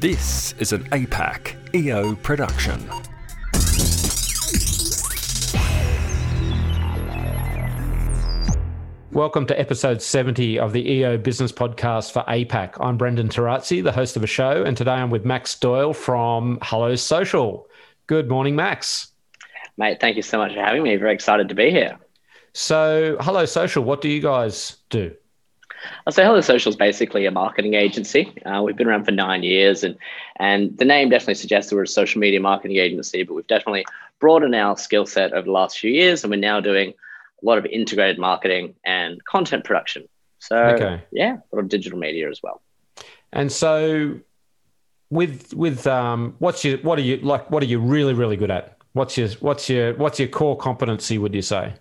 This is an APAC EO production. Welcome to episode 70 of the EO Business Podcast for APAC. I'm Brendan Tarazzi, the host of a show, and today I'm with Max Doyle from Hello Social. Good morning, Max. Mate, thank you so much for having me. Very excited to be here. So, Hello Social, what do you guys do? I'll say Hello Social is basically a marketing agency. Uh, we've been around for nine years, and and the name definitely suggests that we're a social media marketing agency. But we've definitely broadened our skill set over the last few years, and we're now doing a lot of integrated marketing and content production. So okay. yeah, a lot of digital media as well. And so, with with um, what's your what are you like? What are you really really good at? What's your what's your what's your core competency? Would you say?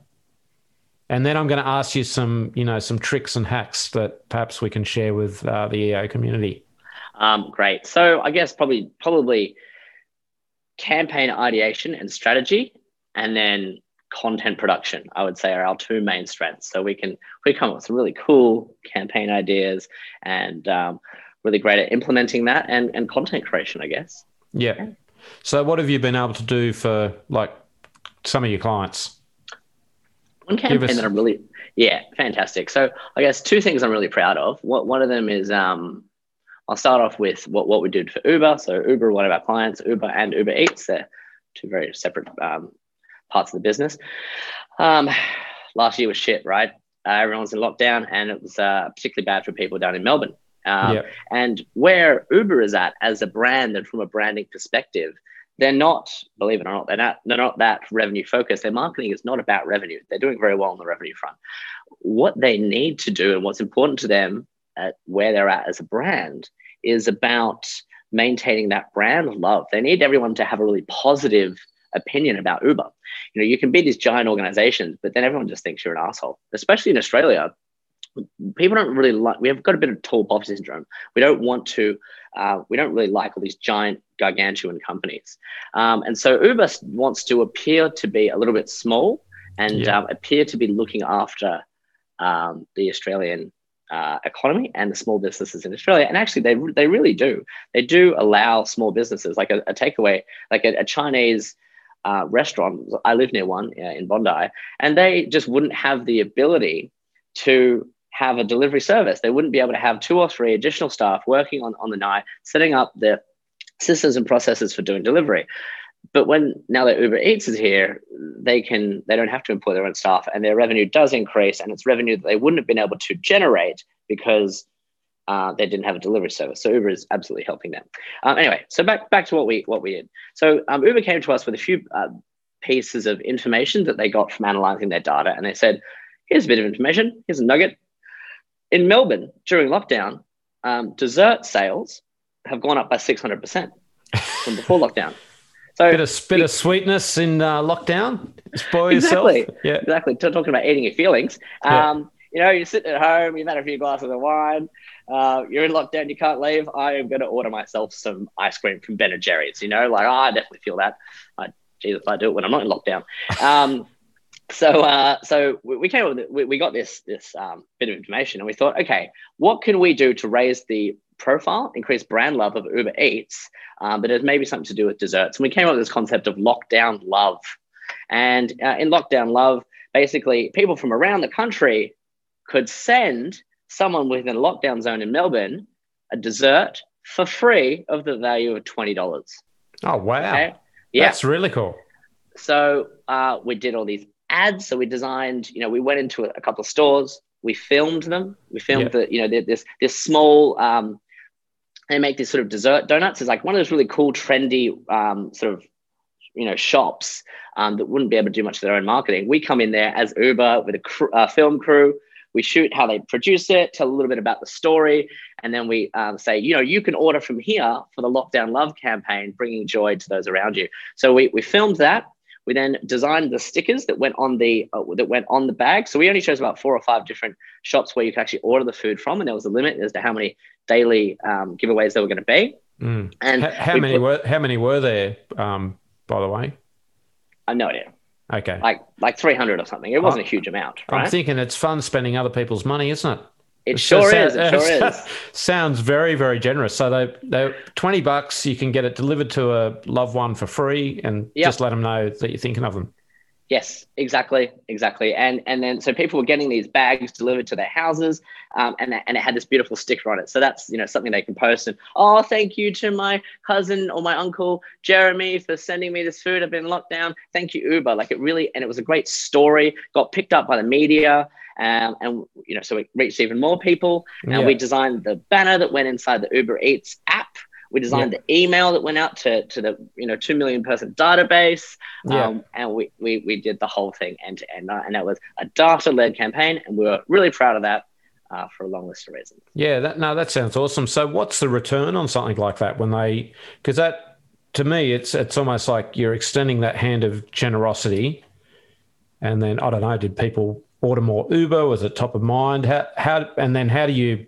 And then I'm going to ask you some, you know, some tricks and hacks that perhaps we can share with uh, the EO community. Um, great. So I guess probably probably campaign ideation and strategy, and then content production. I would say are our two main strengths. So we can we come up with some really cool campaign ideas and um, really great at implementing that and and content creation. I guess. Yeah. yeah. So what have you been able to do for like some of your clients? One campaign that I'm really, yeah, fantastic. So I guess two things I'm really proud of. What one of them is, um, I'll start off with what, what we did for Uber. So Uber, one of our clients, Uber and Uber Eats, they're two very separate um, parts of the business. Um, last year was shit, right? Uh, everyone was in lockdown, and it was uh, particularly bad for people down in Melbourne. Um, yep. And where Uber is at as a brand, and from a branding perspective, they're not, believe it or not, they're not, they're not that revenue focused. Their marketing is not about revenue. They're doing very well on the revenue front. What they need to do and what's important to them at where they're at as a brand is about maintaining that brand love. They need everyone to have a really positive opinion about Uber. You know, you can be these giant organizations, but then everyone just thinks you're an asshole, especially in Australia people don't really like we have got a bit of tall poppy syndrome. We don't want to uh, we don't really like all these giant gargantuan companies. Um, and so uber wants to appear to be a little bit small and yeah. um, appear to be looking after um, the australian uh, economy and the small businesses in australia. And actually they, they really do. They do allow small businesses like a, a takeaway like a, a chinese uh, restaurant. I live near one uh, in bondi and they just wouldn't have the ability to have a delivery service. They wouldn't be able to have two or three additional staff working on, on the night, setting up the systems and processes for doing delivery. But when now that Uber Eats is here, they can they don't have to employ their own staff, and their revenue does increase, and it's revenue that they wouldn't have been able to generate because uh, they didn't have a delivery service. So Uber is absolutely helping them. Um, anyway, so back back to what we what we did. So um, Uber came to us with a few uh, pieces of information that they got from analyzing their data, and they said, "Here's a bit of information. Here's a nugget in Melbourne during lockdown, um, dessert sales have gone up by 600% from before lockdown. So bit of, bit of sweetness in uh, lockdown. Spoil exactly, yourself. Yeah, exactly. Talking about eating your feelings. Um, yeah. You know, you're sitting at home, you've had a few glasses of wine, uh, you're in lockdown, you can't leave. I am going to order myself some ice cream from Ben and Jerry's. You know, like oh, I definitely feel that. I, Jesus, I do it when I'm not in lockdown. Um, so uh, so we came up with we, we got this this um, bit of information and we thought okay what can we do to raise the profile increase brand love of uber eats um, but it maybe something to do with desserts. And we came up with this concept of lockdown love. And uh, in lockdown love basically people from around the country could send someone within a lockdown zone in melbourne a dessert for free of the value of $20 oh wow. Okay? yeah. that's really cool. So uh, we did all these ads. So we designed, you know, we went into a couple of stores, we filmed them. We filmed yeah. the, you know, this this small. Um, they make this sort of dessert donuts. It's like one of those really cool, trendy um, sort of, you know, shops um, that wouldn't be able to do much of their own marketing. We come in there as Uber with a cr- uh, film crew. We shoot how they produce it, tell a little bit about the story, and then we um, say, you know, you can order from here for the Lockdown Love campaign, bringing joy to those around you. So we, we filmed that. We then designed the stickers that went on the uh, that went on the bag. So we only chose about four or five different shops where you could actually order the food from, and there was a limit as to how many daily um, giveaways there were going to be. Mm. And how, how many put, were how many were there? Um, by the way, I have no idea. Okay, like like three hundred or something. It wasn't I'm, a huge amount. Right? I'm thinking it's fun spending other people's money, isn't it? It sure is. It sure is. Sounds very, very generous. So they they twenty bucks. You can get it delivered to a loved one for free, and yep. just let them know that you're thinking of them. Yes, exactly, exactly. And and then so people were getting these bags delivered to their houses, um, and and it had this beautiful sticker on it. So that's you know something they can post and oh, thank you to my cousin or my uncle Jeremy for sending me this food. I've been locked down. Thank you Uber. Like it really, and it was a great story. Got picked up by the media, um, and you know so it reached even more people. And yeah. we designed the banner that went inside the Uber Eats app we designed yeah. the email that went out to, to the you know two million person database, yeah. um, and we, we we did the whole thing end to end, and that was a data led campaign, and we were really proud of that. Uh, for a long list of reasons. Yeah, that, no, that sounds awesome. So, what's the return on something like that when they? Because that, to me, it's it's almost like you're extending that hand of generosity, and then I don't know, did people order more Uber? Was it top of mind? How how and then how do you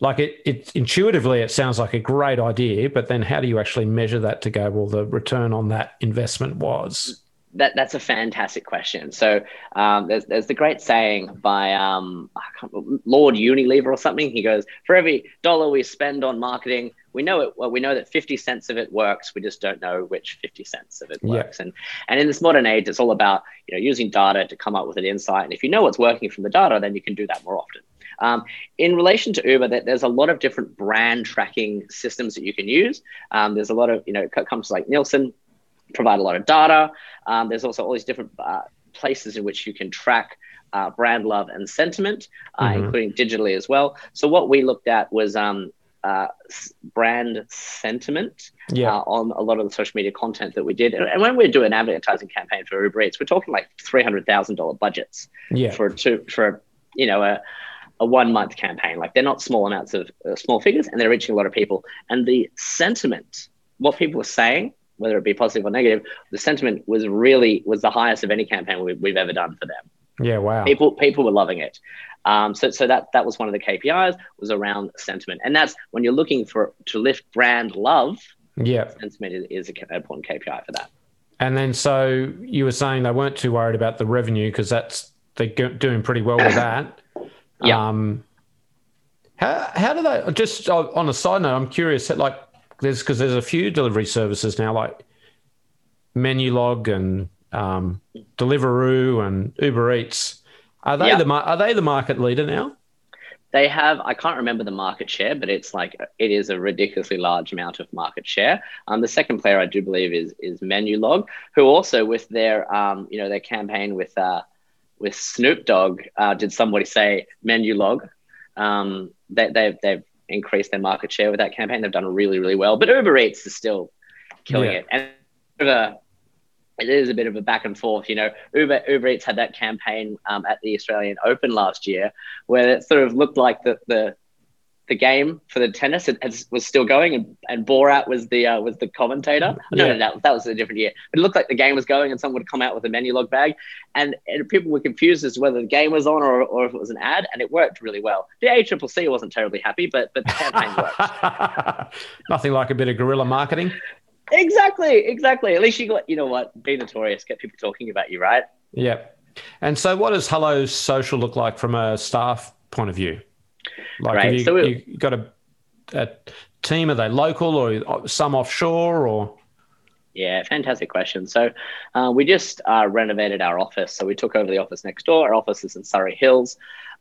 like it, it intuitively it sounds like a great idea but then how do you actually measure that to go well the return on that investment was that, that's a fantastic question. So um, there's, there's the great saying by um, Lord Unilever or something. He goes, for every dollar we spend on marketing, we know it. Well, we know that 50 cents of it works. We just don't know which 50 cents of it works. Yeah. And and in this modern age, it's all about you know using data to come up with an insight. And if you know what's working from the data, then you can do that more often. Um, in relation to Uber, that there's a lot of different brand tracking systems that you can use. Um, there's a lot of, you know, companies like Nielsen provide a lot of data. Um, there's also all these different uh, places in which you can track uh, brand love and sentiment, uh, mm-hmm. including digitally as well. So what we looked at was um, uh, brand sentiment yeah. uh, on a lot of the social media content that we did. And, when we do an advertising campaign for Uber Eats, we're talking like three hundred thousand dollar budgets yeah. for two for you know a a one month campaign. Like they're not small amounts of uh, small figures and they're reaching a lot of people. And the sentiment, what people were saying, whether it be positive or negative, the sentiment was really was the highest of any campaign we, we've ever done for them. Yeah, wow. People people were loving it. Um, so so that that was one of the KPIs was around sentiment, and that's when you're looking for to lift brand love. Yeah, sentiment is, is an important KPI for that. And then so you were saying they weren't too worried about the revenue because that's they're doing pretty well with that. Yeah. Um, how how do they? Just on a side note, I'm curious. Like, there's because there's a few delivery services now, like Menulog and um, Deliveroo and Uber Eats. Are they the are they the market leader now? They have. I can't remember the market share, but it's like it is a ridiculously large amount of market share. Um, the second player I do believe is is Menulog, who also with their um, you know their campaign with uh, with Snoop Dogg, uh, did somebody say Menulog? Um, they, they've they've increased their market share with that campaign. They've done really really well. But Uber Eats is still killing yeah. it, and Uber, it is a bit of a back and forth. You know, Uber Uber Eats had that campaign um, at the Australian Open last year, where it sort of looked like the the the game for the tennis it, was still going, and, and Borat was the uh, was the commentator. Yeah. No, no, no, that was a different year. But it looked like the game was going, and someone would come out with a Menulog bag, and, and people were confused as to whether the game was on or, or if it was an ad, and it worked really well. The ACCC wasn't terribly happy, but but the campaign worked. Nothing like a bit of guerrilla marketing. Exactly, exactly. At least you got you know what, be notorious, get people talking about you, right? Yeah. And so, what does Hello Social look like from a staff point of view? Like, right. you, so you got a, a team? Are they local or some offshore or? Yeah, fantastic question. So, uh, we just uh, renovated our office. So, we took over the office next door. Our office is in Surry Hills.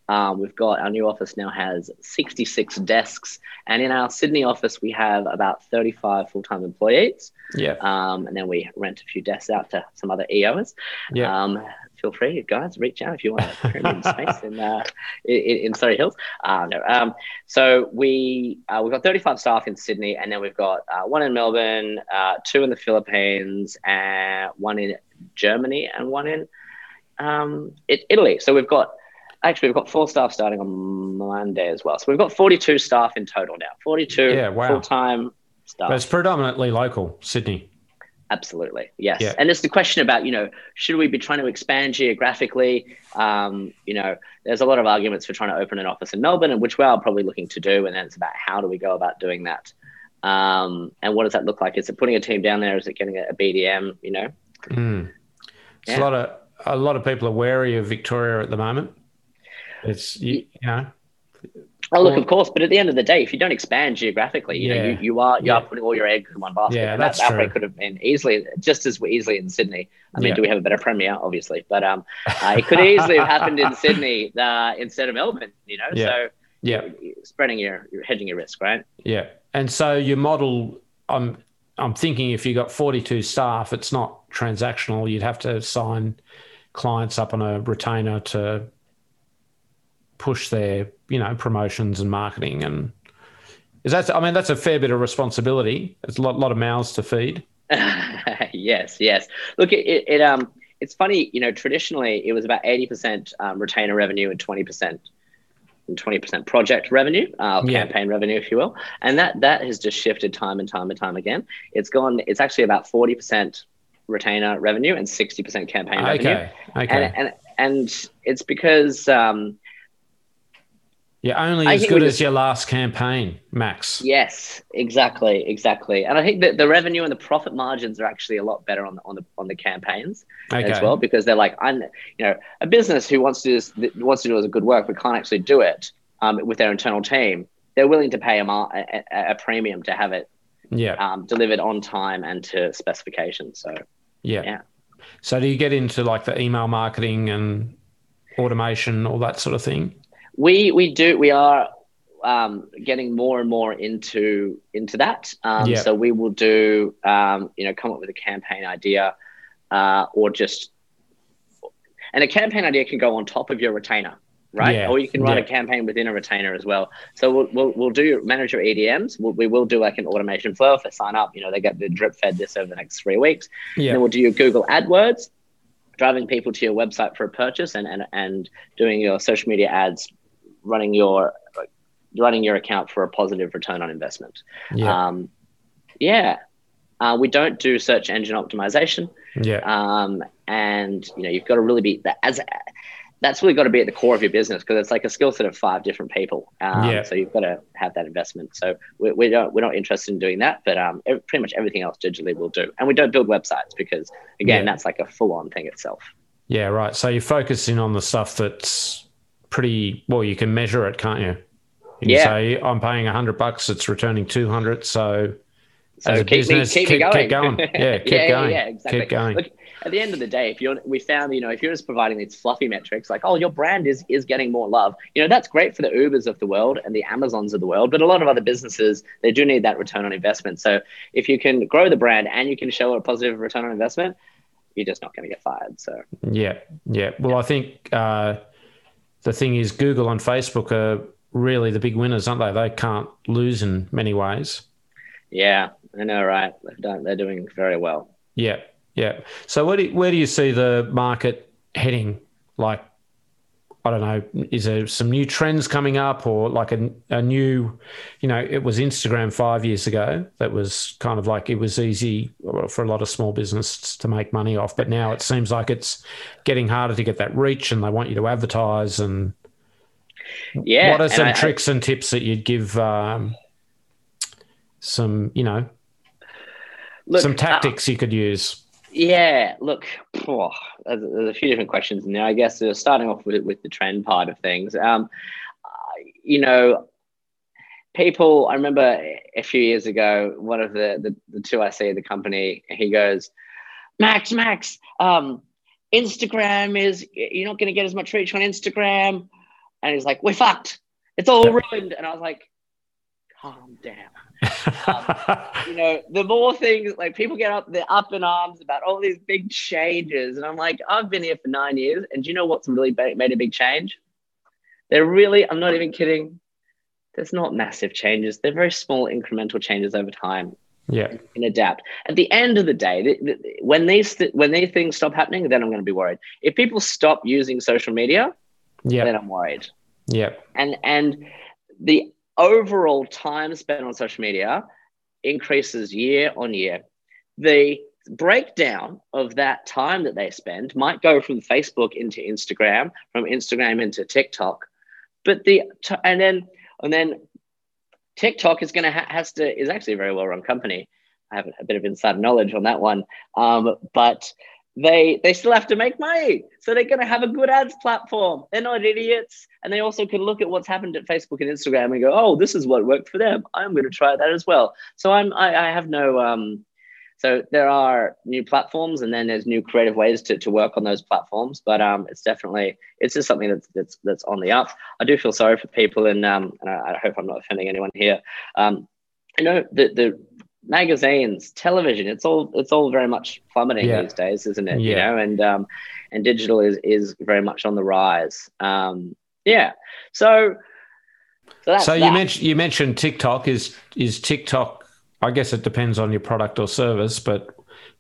Um, we've got our new office now has 66 desks, and in our Sydney office we have about 35 full-time employees. Yeah. Um, and then we rent a few desks out to some other EOs. Yeah. Um, feel free, guys, reach out if you want a premium space in, uh, in, in Surry Hills. Uh, no, um, so we uh, we've got 35 staff in Sydney, and then we've got uh, one in Melbourne, uh, two in the Philippines, and one in Germany, and one in um, Italy. So we've got actually we've got four staff starting on Monday as well. So we've got 42 staff in total now. 42 yeah, wow. full time staff. But it's predominantly local, Sydney. Absolutely, yes. Yeah. And it's the question about, you know, should we be trying to expand geographically? Um, you know, there's a lot of arguments for trying to open an office in Melbourne, and which we are probably looking to do. And then it's about how do we go about doing that? Um, and what does that look like? Is it putting a team down there? Is it getting a, BDM? You know, mm. yeah. a lot of a lot of people are wary of Victoria at the moment. It's you, you know, Oh, look, of course, but at the end of the day, if you don't expand geographically, you yeah. know, you, you are you yeah. are putting all your eggs in one basket. Yeah, that's that, true. could have been easily just as easily in Sydney. I mean, yeah. do we have a better premier? Obviously, but um, uh, it could easily have happened in Sydney uh, instead of Melbourne. You know, so yeah, spreading your, your hedging your risk, right? Yeah, and so your model, I'm I'm thinking if you got 42 staff, it's not transactional. You'd have to sign clients up on a retainer to push their you know promotions and marketing and is that i mean that's a fair bit of responsibility. It's a lot, lot of mouths to feed. Yes yes. Look it, it, it, um it's funny you know traditionally it was about 80% um, retainer revenue and 20% and 20% project revenue uh, yeah. campaign revenue if you will. And that that has just shifted time and time and time again. It's gone it's actually about 40% retainer revenue and 60% campaign okay. revenue okay. And, and and it's because um, you're only as good as your last campaign, Max. Yes, exactly, exactly. And I think that the revenue and the profit margins are actually a lot better on the on the on the campaigns okay. as well because they're like, I'm, you know, a business who wants to do this, wants to do as a good work but can't actually do it um, with their internal team. They're willing to pay a, a, a premium to have it yeah. um, delivered on time and to specifications. So yeah. yeah. So do you get into like the email marketing and automation, all that sort of thing? We we do we are um, getting more and more into into that. Um, yep. So we will do um, you know come up with a campaign idea uh, or just and a campaign idea can go on top of your retainer, right? Yeah. Or you can run a campaign within a retainer as well. So we'll we'll, we'll do manage your EDMs. We'll, we will do like an automation flow if they sign up. You know they get the drip fed this over the next three weeks. Yeah. then we'll do your Google AdWords driving people to your website for a purchase and, and, and doing your social media ads running your running your account for a positive return on investment. Yeah. Um, yeah. Uh, we don't do search engine optimization. Yeah. Um, and you know you've got to really be that as that's really got to be at the core of your business because it's like a skill set of five different people. Um, yeah. So you've got to have that investment. So we, we don't we're not interested in doing that, but um, every, pretty much everything else digitally we'll do, and we don't build websites because again yeah. that's like a full on thing itself. Yeah, right. So you're focusing on the stuff that's pretty well. You can measure it, can't you? You yeah. say I'm paying hundred bucks, it's returning two hundred. So, so as a keep business, keep, keep, going. keep going. Yeah, keep yeah, going. Yeah, exactly. Keep going. Look, at the end of the day, if you're, we found, you know, if you're just providing these fluffy metrics, like, oh, your brand is is getting more love, you know, that's great for the Ubers of the world and the Amazons of the world. But a lot of other businesses, they do need that return on investment. So if you can grow the brand and you can show a positive return on investment, you're just not going to get fired. So yeah, yeah. Well, I think. Uh, the thing is, Google and Facebook are really the big winners, aren't they? They can't lose in many ways. Yeah, I know, right? They're doing very well. Yeah, yeah. So where do you, where do you see the market heading? Like I don't know, is there some new trends coming up or like a, a new, you know, it was Instagram five years ago that was kind of like it was easy for a lot of small businesses to make money off. But now it seems like it's getting harder to get that reach and they want you to advertise. And yeah, what are some I, tricks and tips that you'd give um, some, you know, look, some tactics uh, you could use? Yeah, look, oh, there's, a few different questions in there. I guess uh, starting off with with the trend part of things. Um, you know, people. I remember a few years ago, one of the the, the two I see at the company, he goes, "Max, Max, um, Instagram is you're not going to get as much reach on Instagram," and he's like, "We're fucked. It's all ruined." And I was like, "Calm down." Um, you know, the more things like people get up, they're up in arms about all these big changes, and I'm like, I've been here for nine years, and do you know what's really made a big change? They're really, I'm not even kidding. There's not massive changes. They're very small incremental changes over time. Yeah, and adapt. At the end of the day, the, the, when these th- when these things stop happening, then I'm going to be worried. If people stop using social media, yeah, then I'm worried. Yeah, and and the overall time spent on social media increases year on year. The breakdown of that time that they spend might go from Facebook into Instagram, from Instagram into TikTok, but the and then and then TikTok is going to ha- has to is actually a very well run company. I have a bit of inside knowledge on that one, um, but they they still have to make money. So they're going to have a good ads platform. They're not idiots, and they also can look at what's happened at Facebook and Instagram and go, "Oh, this is what worked for them. I'm going to try that as well." So I'm I, I have no um. So there are new platforms, and then there's new creative ways to, to work on those platforms. But um, it's definitely it's just something that's that's that's on the up. I do feel sorry for people, and um, and I, I hope I'm not offending anyone here. Um, you know the the magazines, television, it's all it's all very much plummeting yeah. these days, isn't it? Yeah. You know, and um, and digital is is very much on the rise. Um, yeah. So so, so you mentioned you mentioned TikTok is is TikTok. I guess it depends on your product or service, but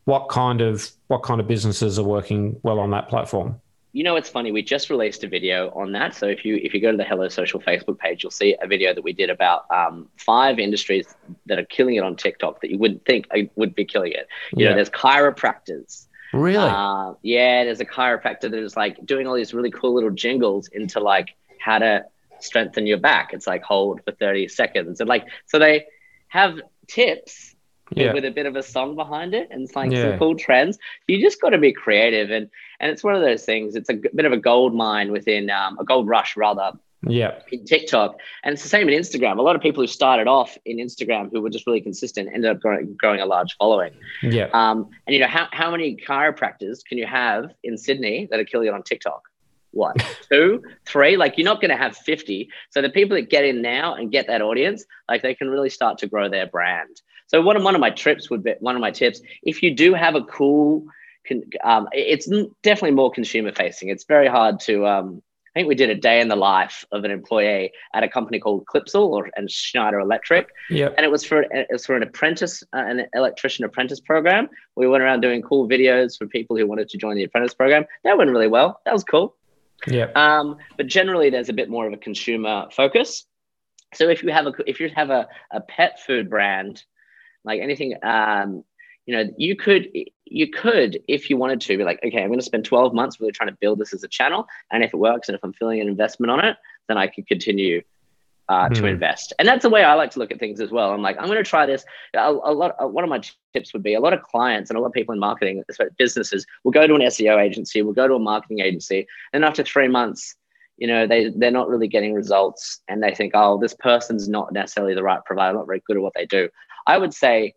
what kind of what kind of businesses are working well on that platform? You know it's funny we just released a video on that so if you if you go to the hello social facebook page you'll see a video that we did about um, five industries that are killing it on tiktok that you wouldn't think would be killing it you yeah. know there's chiropractors really uh, yeah there's a chiropractor that is like doing all these really cool little jingles into like how to strengthen your back it's like hold for 30 seconds and like so they have tips yeah. with a bit of a song behind it and it's like yeah. some cool trends. You just got to be creative and and it's one of those things. It's a bit of a gold mine within um, a gold rush rather. Yeah. In TikTok, and it's the same in Instagram. A lot of people who started off in Instagram who were just really consistent ended up growing, growing a large following. Yeah. Um, and you know how how many chiropractors can you have in Sydney that are killing it on TikTok? What two, three? Like you're not going to have fifty. So the people that get in now and get that audience, like they can really start to grow their brand. So one of one of my trips would be one of my tips. If you do have a cool, um, it's definitely more consumer facing. It's very hard to. Um, I think we did a day in the life of an employee at a company called Clipsal or and Schneider Electric. Yep. And it was for it was for an apprentice, uh, an electrician apprentice program. We went around doing cool videos for people who wanted to join the apprentice program. That went really well. That was cool. Yeah. Um, but generally, there's a bit more of a consumer focus. So if you have a if you have a, a pet food brand like anything um, you know you could you could if you wanted to be like okay i'm going to spend 12 months really trying to build this as a channel and if it works and if i'm feeling an investment on it then i could continue uh, mm. to hmm. invest and that's the way i like to look at things as well i'm like i'm going to try this a, a lot uh, one of my tips would be a lot of clients and a lot of people in marketing businesses will go to an seo agency will go to a marketing agency and after three months you know they they're not really getting results and they think oh this person's not necessarily the right provider not very good at what they do I would say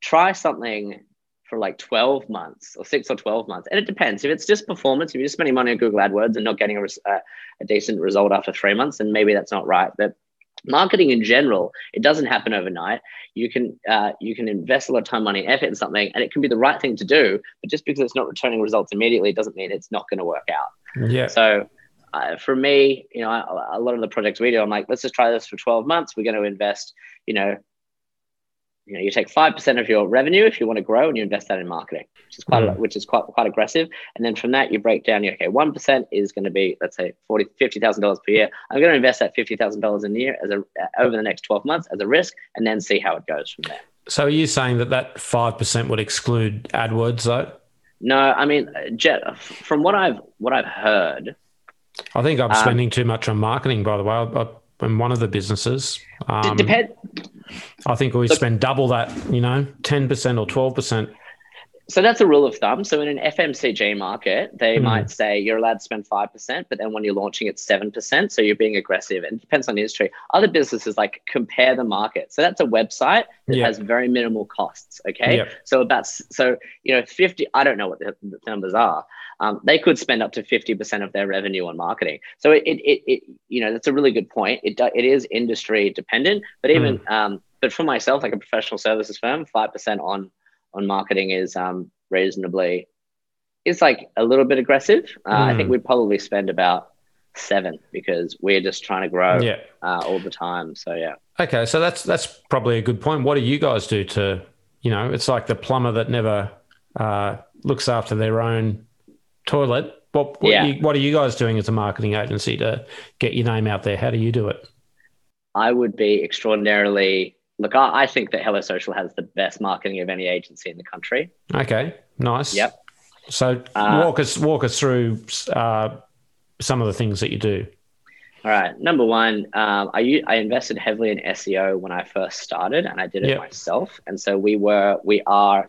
try something for like 12 months or six or 12 months. And it depends. If it's just performance, if you're just spending money on Google AdWords and not getting a, a, a decent result after three months, then maybe that's not right. But marketing in general, it doesn't happen overnight. You can uh, you can invest a lot of time, money, effort in something, and it can be the right thing to do. But just because it's not returning results immediately doesn't mean it's not going to work out. Yeah. So uh, for me, you know, a lot of the projects we do, I'm like, let's just try this for 12 months. We're going to invest, you know, you know you take 5% of your revenue if you want to grow and you invest that in marketing which is quite mm. which is quite quite aggressive. And then from that you break down you okay 1% is going to be let's say 40 $50000 per year. I'm going to invest that $50000 a year as a over the next 12 months as a risk and then see how it goes from there. So are you saying that that 5% would exclude adwords though? No i mean jet from what i've what i've heard i think i'm um, spending too much on marketing by the way. I, am one of the businesses um, depend I think we spend double that, you know, 10% or 12%. So that's a rule of thumb. So in an FMCG market, they mm. might say you're allowed to spend 5%, but then when you're launching, it's 7%. So you're being aggressive and it depends on the industry. Other businesses like compare the market. So that's a website that yep. has very minimal costs. Okay. Yep. So about, so, you know, 50, I don't know what the, the numbers are. Um, they could spend up to 50% of their revenue on marketing. So it, it, it, it, you know, that's a really good point. It, it is industry dependent, but even, mm. um, but for myself, like a professional services firm, five percent on on marketing is um, reasonably. It's like a little bit aggressive. Uh, mm. I think hmm. we'd probably spend about seven because we're just trying to grow yeah. uh, all the time. So yeah. Okay, so that's that's probably a good point. What do you guys do to, you know, it's like the plumber that never uh, looks after their own toilet. What what, yeah. you, what are you guys doing as a marketing agency to get your name out there? How do you do it? I would be extraordinarily look, I, I think that Hello Social has the best marketing of any agency in the country. Okay, nice. Yep. So uh, walk us walk us through uh, some of the things that you do. All right. Number one, um, I I invested heavily in SEO when I first started, and I did it yep. myself. And so we were we are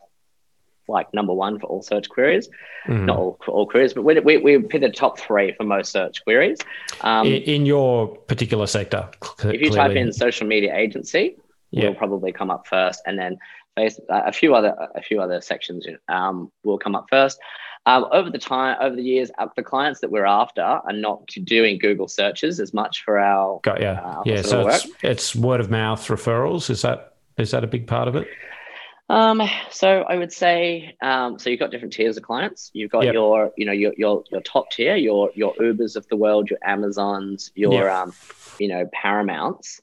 like number one for all search queries, mm. not all, all queries, but we, we, we pick the top three for most search queries. Um, in, in, your particular sector, cl- if you clearly. type in social media agency, yeah. will probably come up first, and then face, uh, a few other a few other sections um, will come up first. Um, over the time, over the years, uh, the clients that we're after are not doing Google searches as much for our. Got yeah, uh, yeah. So it's, it's word of mouth referrals. Is that is that a big part of it? Um, so I would say, um, so you've got different tiers of clients. You've got yep. your, you know, your, your, your top tier, your, your Ubers of the world, your Amazons, your, yep. um, you know, Paramounts.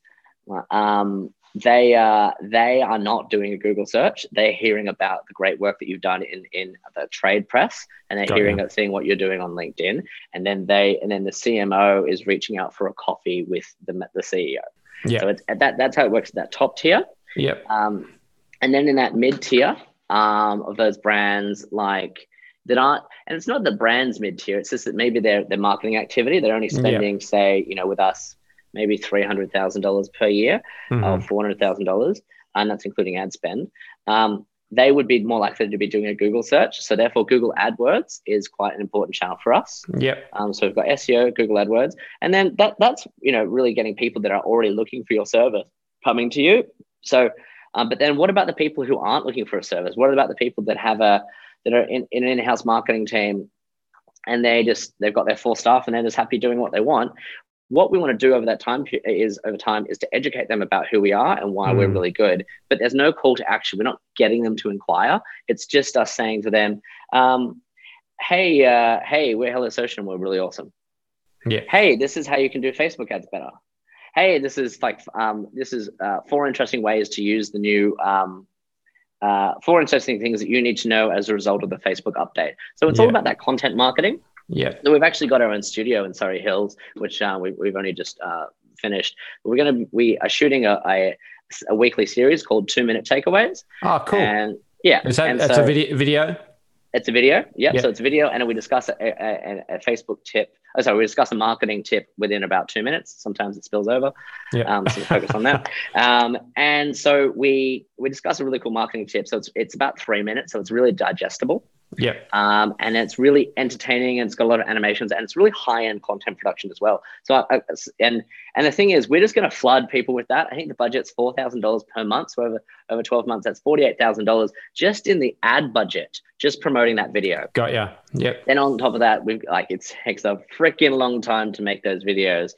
Um, they uh, they are not doing a Google search. They're hearing about the great work that you've done in in the trade press, and they're Got hearing it, seeing what you're doing on LinkedIn. And then they and then the CMO is reaching out for a coffee with the the CEO. Yeah. So it's, that that's how it works at that top tier. Yep. Um, and then in that mid tier um, of those brands like that aren't and it's not the brands mid tier it's just that maybe their their marketing activity they're only spending yep. say you know with us maybe $300,000 per year mm-hmm. or $400,000, and that's including ad spend. Um, they would be more likely to be doing a Google search. So therefore, Google AdWords is quite an important channel for us. Yep. Um, so we've got SEO, Google AdWords, and then that that's you know really getting people that are already looking for your service coming to you. So, um, but then what about the people who aren't looking for a service? What about the people that have a that are in, in an in-house marketing team and they just they've got their full staff and they're just happy doing what they want what we want to do over that time is over time is to educate them about who we are and why mm. we're really good. But there's no call to action. We're not getting them to inquire. It's just us saying to them um, hey uh, hey we're hello social and we're really awesome. Yeah. Hey this is how you can do facebook ads better. Hey this is like um, this is uh, four interesting ways to use the new um, uh, four interesting things that you need to know as a result of the facebook update. So it's yeah. all about that content marketing yeah. So we've actually got our own studio in Surry Hills, which uh, we, we've only just uh, finished. We're gonna we are shooting a, a, a weekly series called Two Minute Takeaways. Oh, cool. And yeah, is that that's so, a video? Video. It's a video. Yep. Yeah. So it's a video, and we discuss a, a, a Facebook tip. Oh, sorry, we discuss a marketing tip within about two minutes. Sometimes it spills over. Yeah. Um, so we focus on that. Um, and so we we discuss a really cool marketing tip. So it's it's about three minutes. So it's really digestible. Yeah. Um, and it's really entertaining and it's got a lot of animations and it's really high end content production as well. So, I, and and the thing is, we're just going to flood people with that. I think the budget's four thousand dollars per month. So over over twelve months, that's forty eight thousand dollars just in the ad budget, just promoting that video. Got ya. Yep. Then on top of that, we've like it takes a freaking long time to make those videos.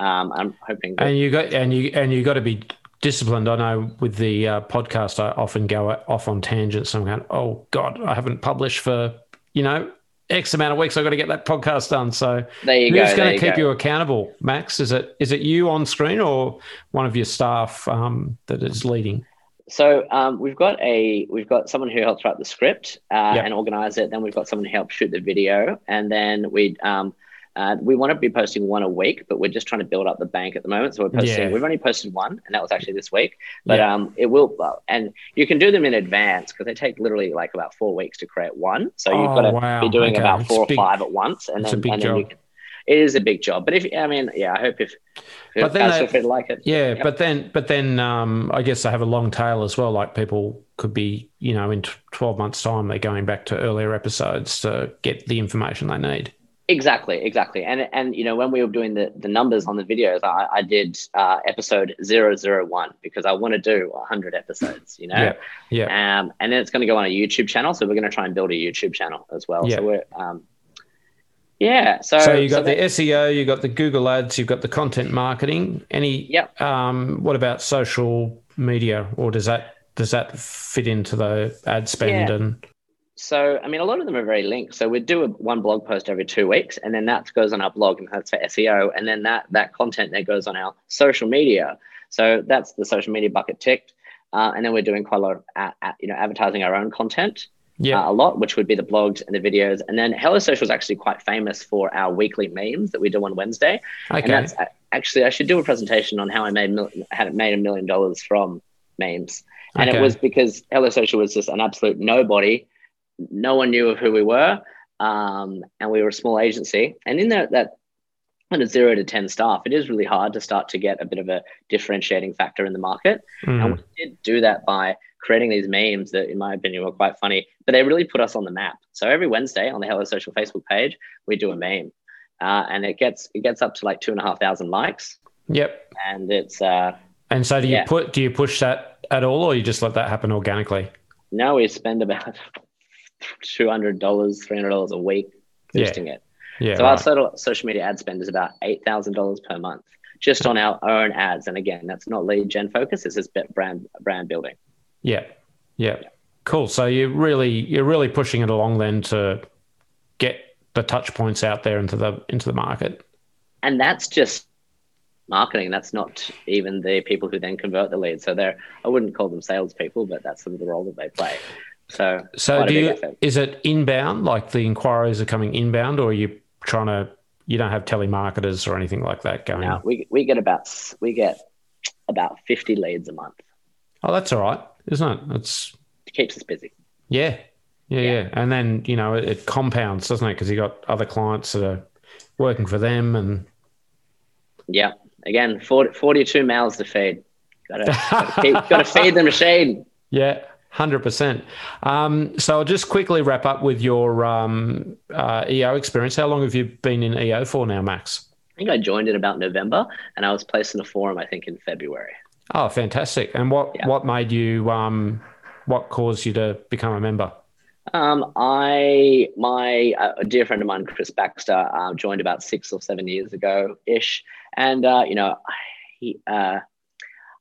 Um, I'm hoping. That- and you got and you and you got to be disciplined. I know with the uh, podcast, I often go off on tangents. I'm going, oh God, I haven't published for, you know, X amount of weeks. I've got to get that podcast done. So there you who's go. going to keep go. you accountable, Max? Is it is it you on screen or one of your staff um, that is leading? So um, we've got a we've got someone who helps write the script uh, yep. and organize it. Then we've got someone who helps shoot the video, and then we um, uh, we want to be posting one a week, but we're just trying to build up the bank at the moment. So we're posting. Yeah. We've only posted one, and that was actually this week. But yeah. um, it will, and you can do them in advance because they take literally like about four weeks to create one. So you've oh, got to wow. be doing okay. about four or five at once, and then, and then you can. It is a big job, but if I mean, yeah, I hope if, if but then they, if like it, yeah, yep. but then, but then, um, I guess they have a long tail as well. Like people could be, you know, in twelve months' time, they're going back to earlier episodes to get the information they need. Exactly, exactly. And and you know when we were doing the, the numbers on the videos, I, I did uh, episode 001 because I want to do 100 episodes, you know. Yeah. yeah. Um, and then it's going to go on a YouTube channel, so we're going to try and build a YouTube channel as well. Yeah. So we're um, yeah. So, so you got so the that, SEO, you got the Google Ads, you've got the content marketing. Any? Yep. Um, what about social media, or does that does that fit into the ad spend yeah. and? So, I mean, a lot of them are very linked. So we do a, one blog post every two weeks, and then that goes on our blog, and that's for SEO, and then that that content that goes on our social media. So that's the social media bucket ticked, uh, and then we're doing quite a lot of at, at, you know advertising our own content. Yeah, uh, a lot, which would be the blogs and the videos, and then Hello Social is actually quite famous for our weekly memes that we do on Wednesday. Okay. And that's actually I should do a presentation on how I made had made a million dollars from memes, and okay. it was because Hello Social was just an absolute nobody no one knew of who we were, um, and we were a small agency. And in that, that kind of zero to 10 staff, it is really hard to start to get a bit of a differentiating factor in the market. Mm. And we did do that by creating these memes that, in my opinion, were quite funny, but they really put us on the map. So every Wednesday on the Hello Social Facebook page, we do a meme. Uh, and it gets it gets up to like two and a half thousand likes. Yep. And it's uh and so do you yeah. put do you push that at all or you just let that happen organically? No, we spend about two hundred dollars, three hundred dollars a week boosting yeah. it. Yeah. So right. our social media ad spend is about eight thousand dollars per month just on our own ads. And again, that's not lead gen focus. It's just brand brand building. Yeah. Yeah. Cool. So you're really you're really pushing it along then to get the touch points out there into the into the market. And that's just marketing. That's not even the people who then convert the leads. So they're I wouldn't call them salespeople, but that's sort of the role that they play. So so do you, is it inbound? Like the inquiries are coming inbound, or are you trying to? You don't have telemarketers or anything like that going. No, we we get about we get about fifty leads a month. Oh, that's all right, isn't it? It's it keeps us busy. Yeah, yeah, yeah. yeah. And then you know it, it compounds, doesn't it? Because you got other clients that are working for them, and yeah, again, 40, 42 mouths to feed. Got to keep got to feed the machine. Yeah, Hundred um, percent. So I'll just quickly wrap up with your um, uh, EO experience. How long have you been in EO for now, Max? I think I joined in about November, and I was placed in a forum. I think in February. Oh, fantastic! And what yeah. what made you? Um, what caused you to become a member? Um, I my uh, a dear friend of mine, Chris Baxter, uh, joined about six or seven years ago ish, and uh, you know he uh,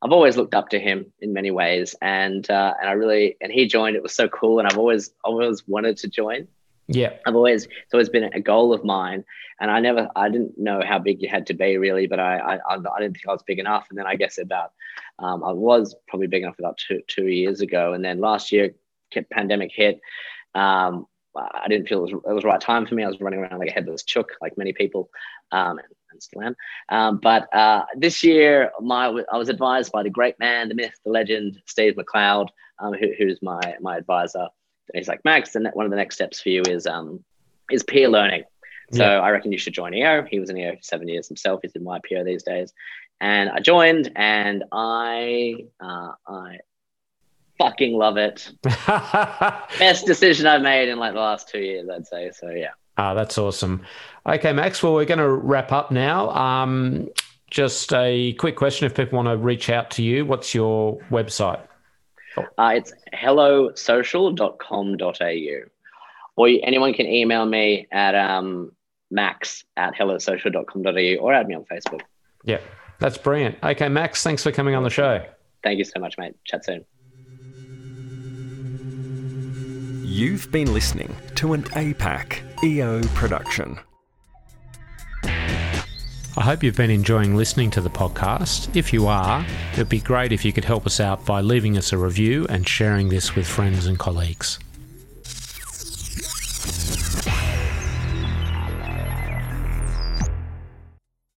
I've always looked up to him in many ways, and uh, and I really and he joined. It was so cool, and I've always always wanted to join. Yeah, I've always it's always been a goal of mine, and I never I didn't know how big you had to be really, but I I, I didn't think I was big enough, and then I guess about um, I was probably big enough about two two years ago, and then last year pandemic hit. Um, I didn't feel it was, it was the right time for me. I was running around like a headless chook, like many people. Um, and still am. Um, but uh, this year, my I was advised by the great man, the myth, the legend, Steve McLeod, um, who, who's my my advisor. And he's like, Max, and one of the next steps for you is um, is peer learning. So yeah. I reckon you should join EO. He was in EO for seven years himself. He's in YPO these days, and I joined, and I uh, I fucking love it. Best decision I've made in like the last two years, I'd say. So yeah. Ah, that's awesome. Okay, Max. Well, we're going to wrap up now. Um, just a quick question: if people want to reach out to you, what's your website? Uh, it's hellosocial.com.au. Or anyone can email me at um, max at hellosocial.com.au or add me on Facebook. Yeah, that's brilliant. Okay, Max, thanks for coming on the show. Thank you so much, mate. Chat soon. You've been listening to an APAC EO production. I hope you've been enjoying listening to the podcast. If you are, it'd be great if you could help us out by leaving us a review and sharing this with friends and colleagues.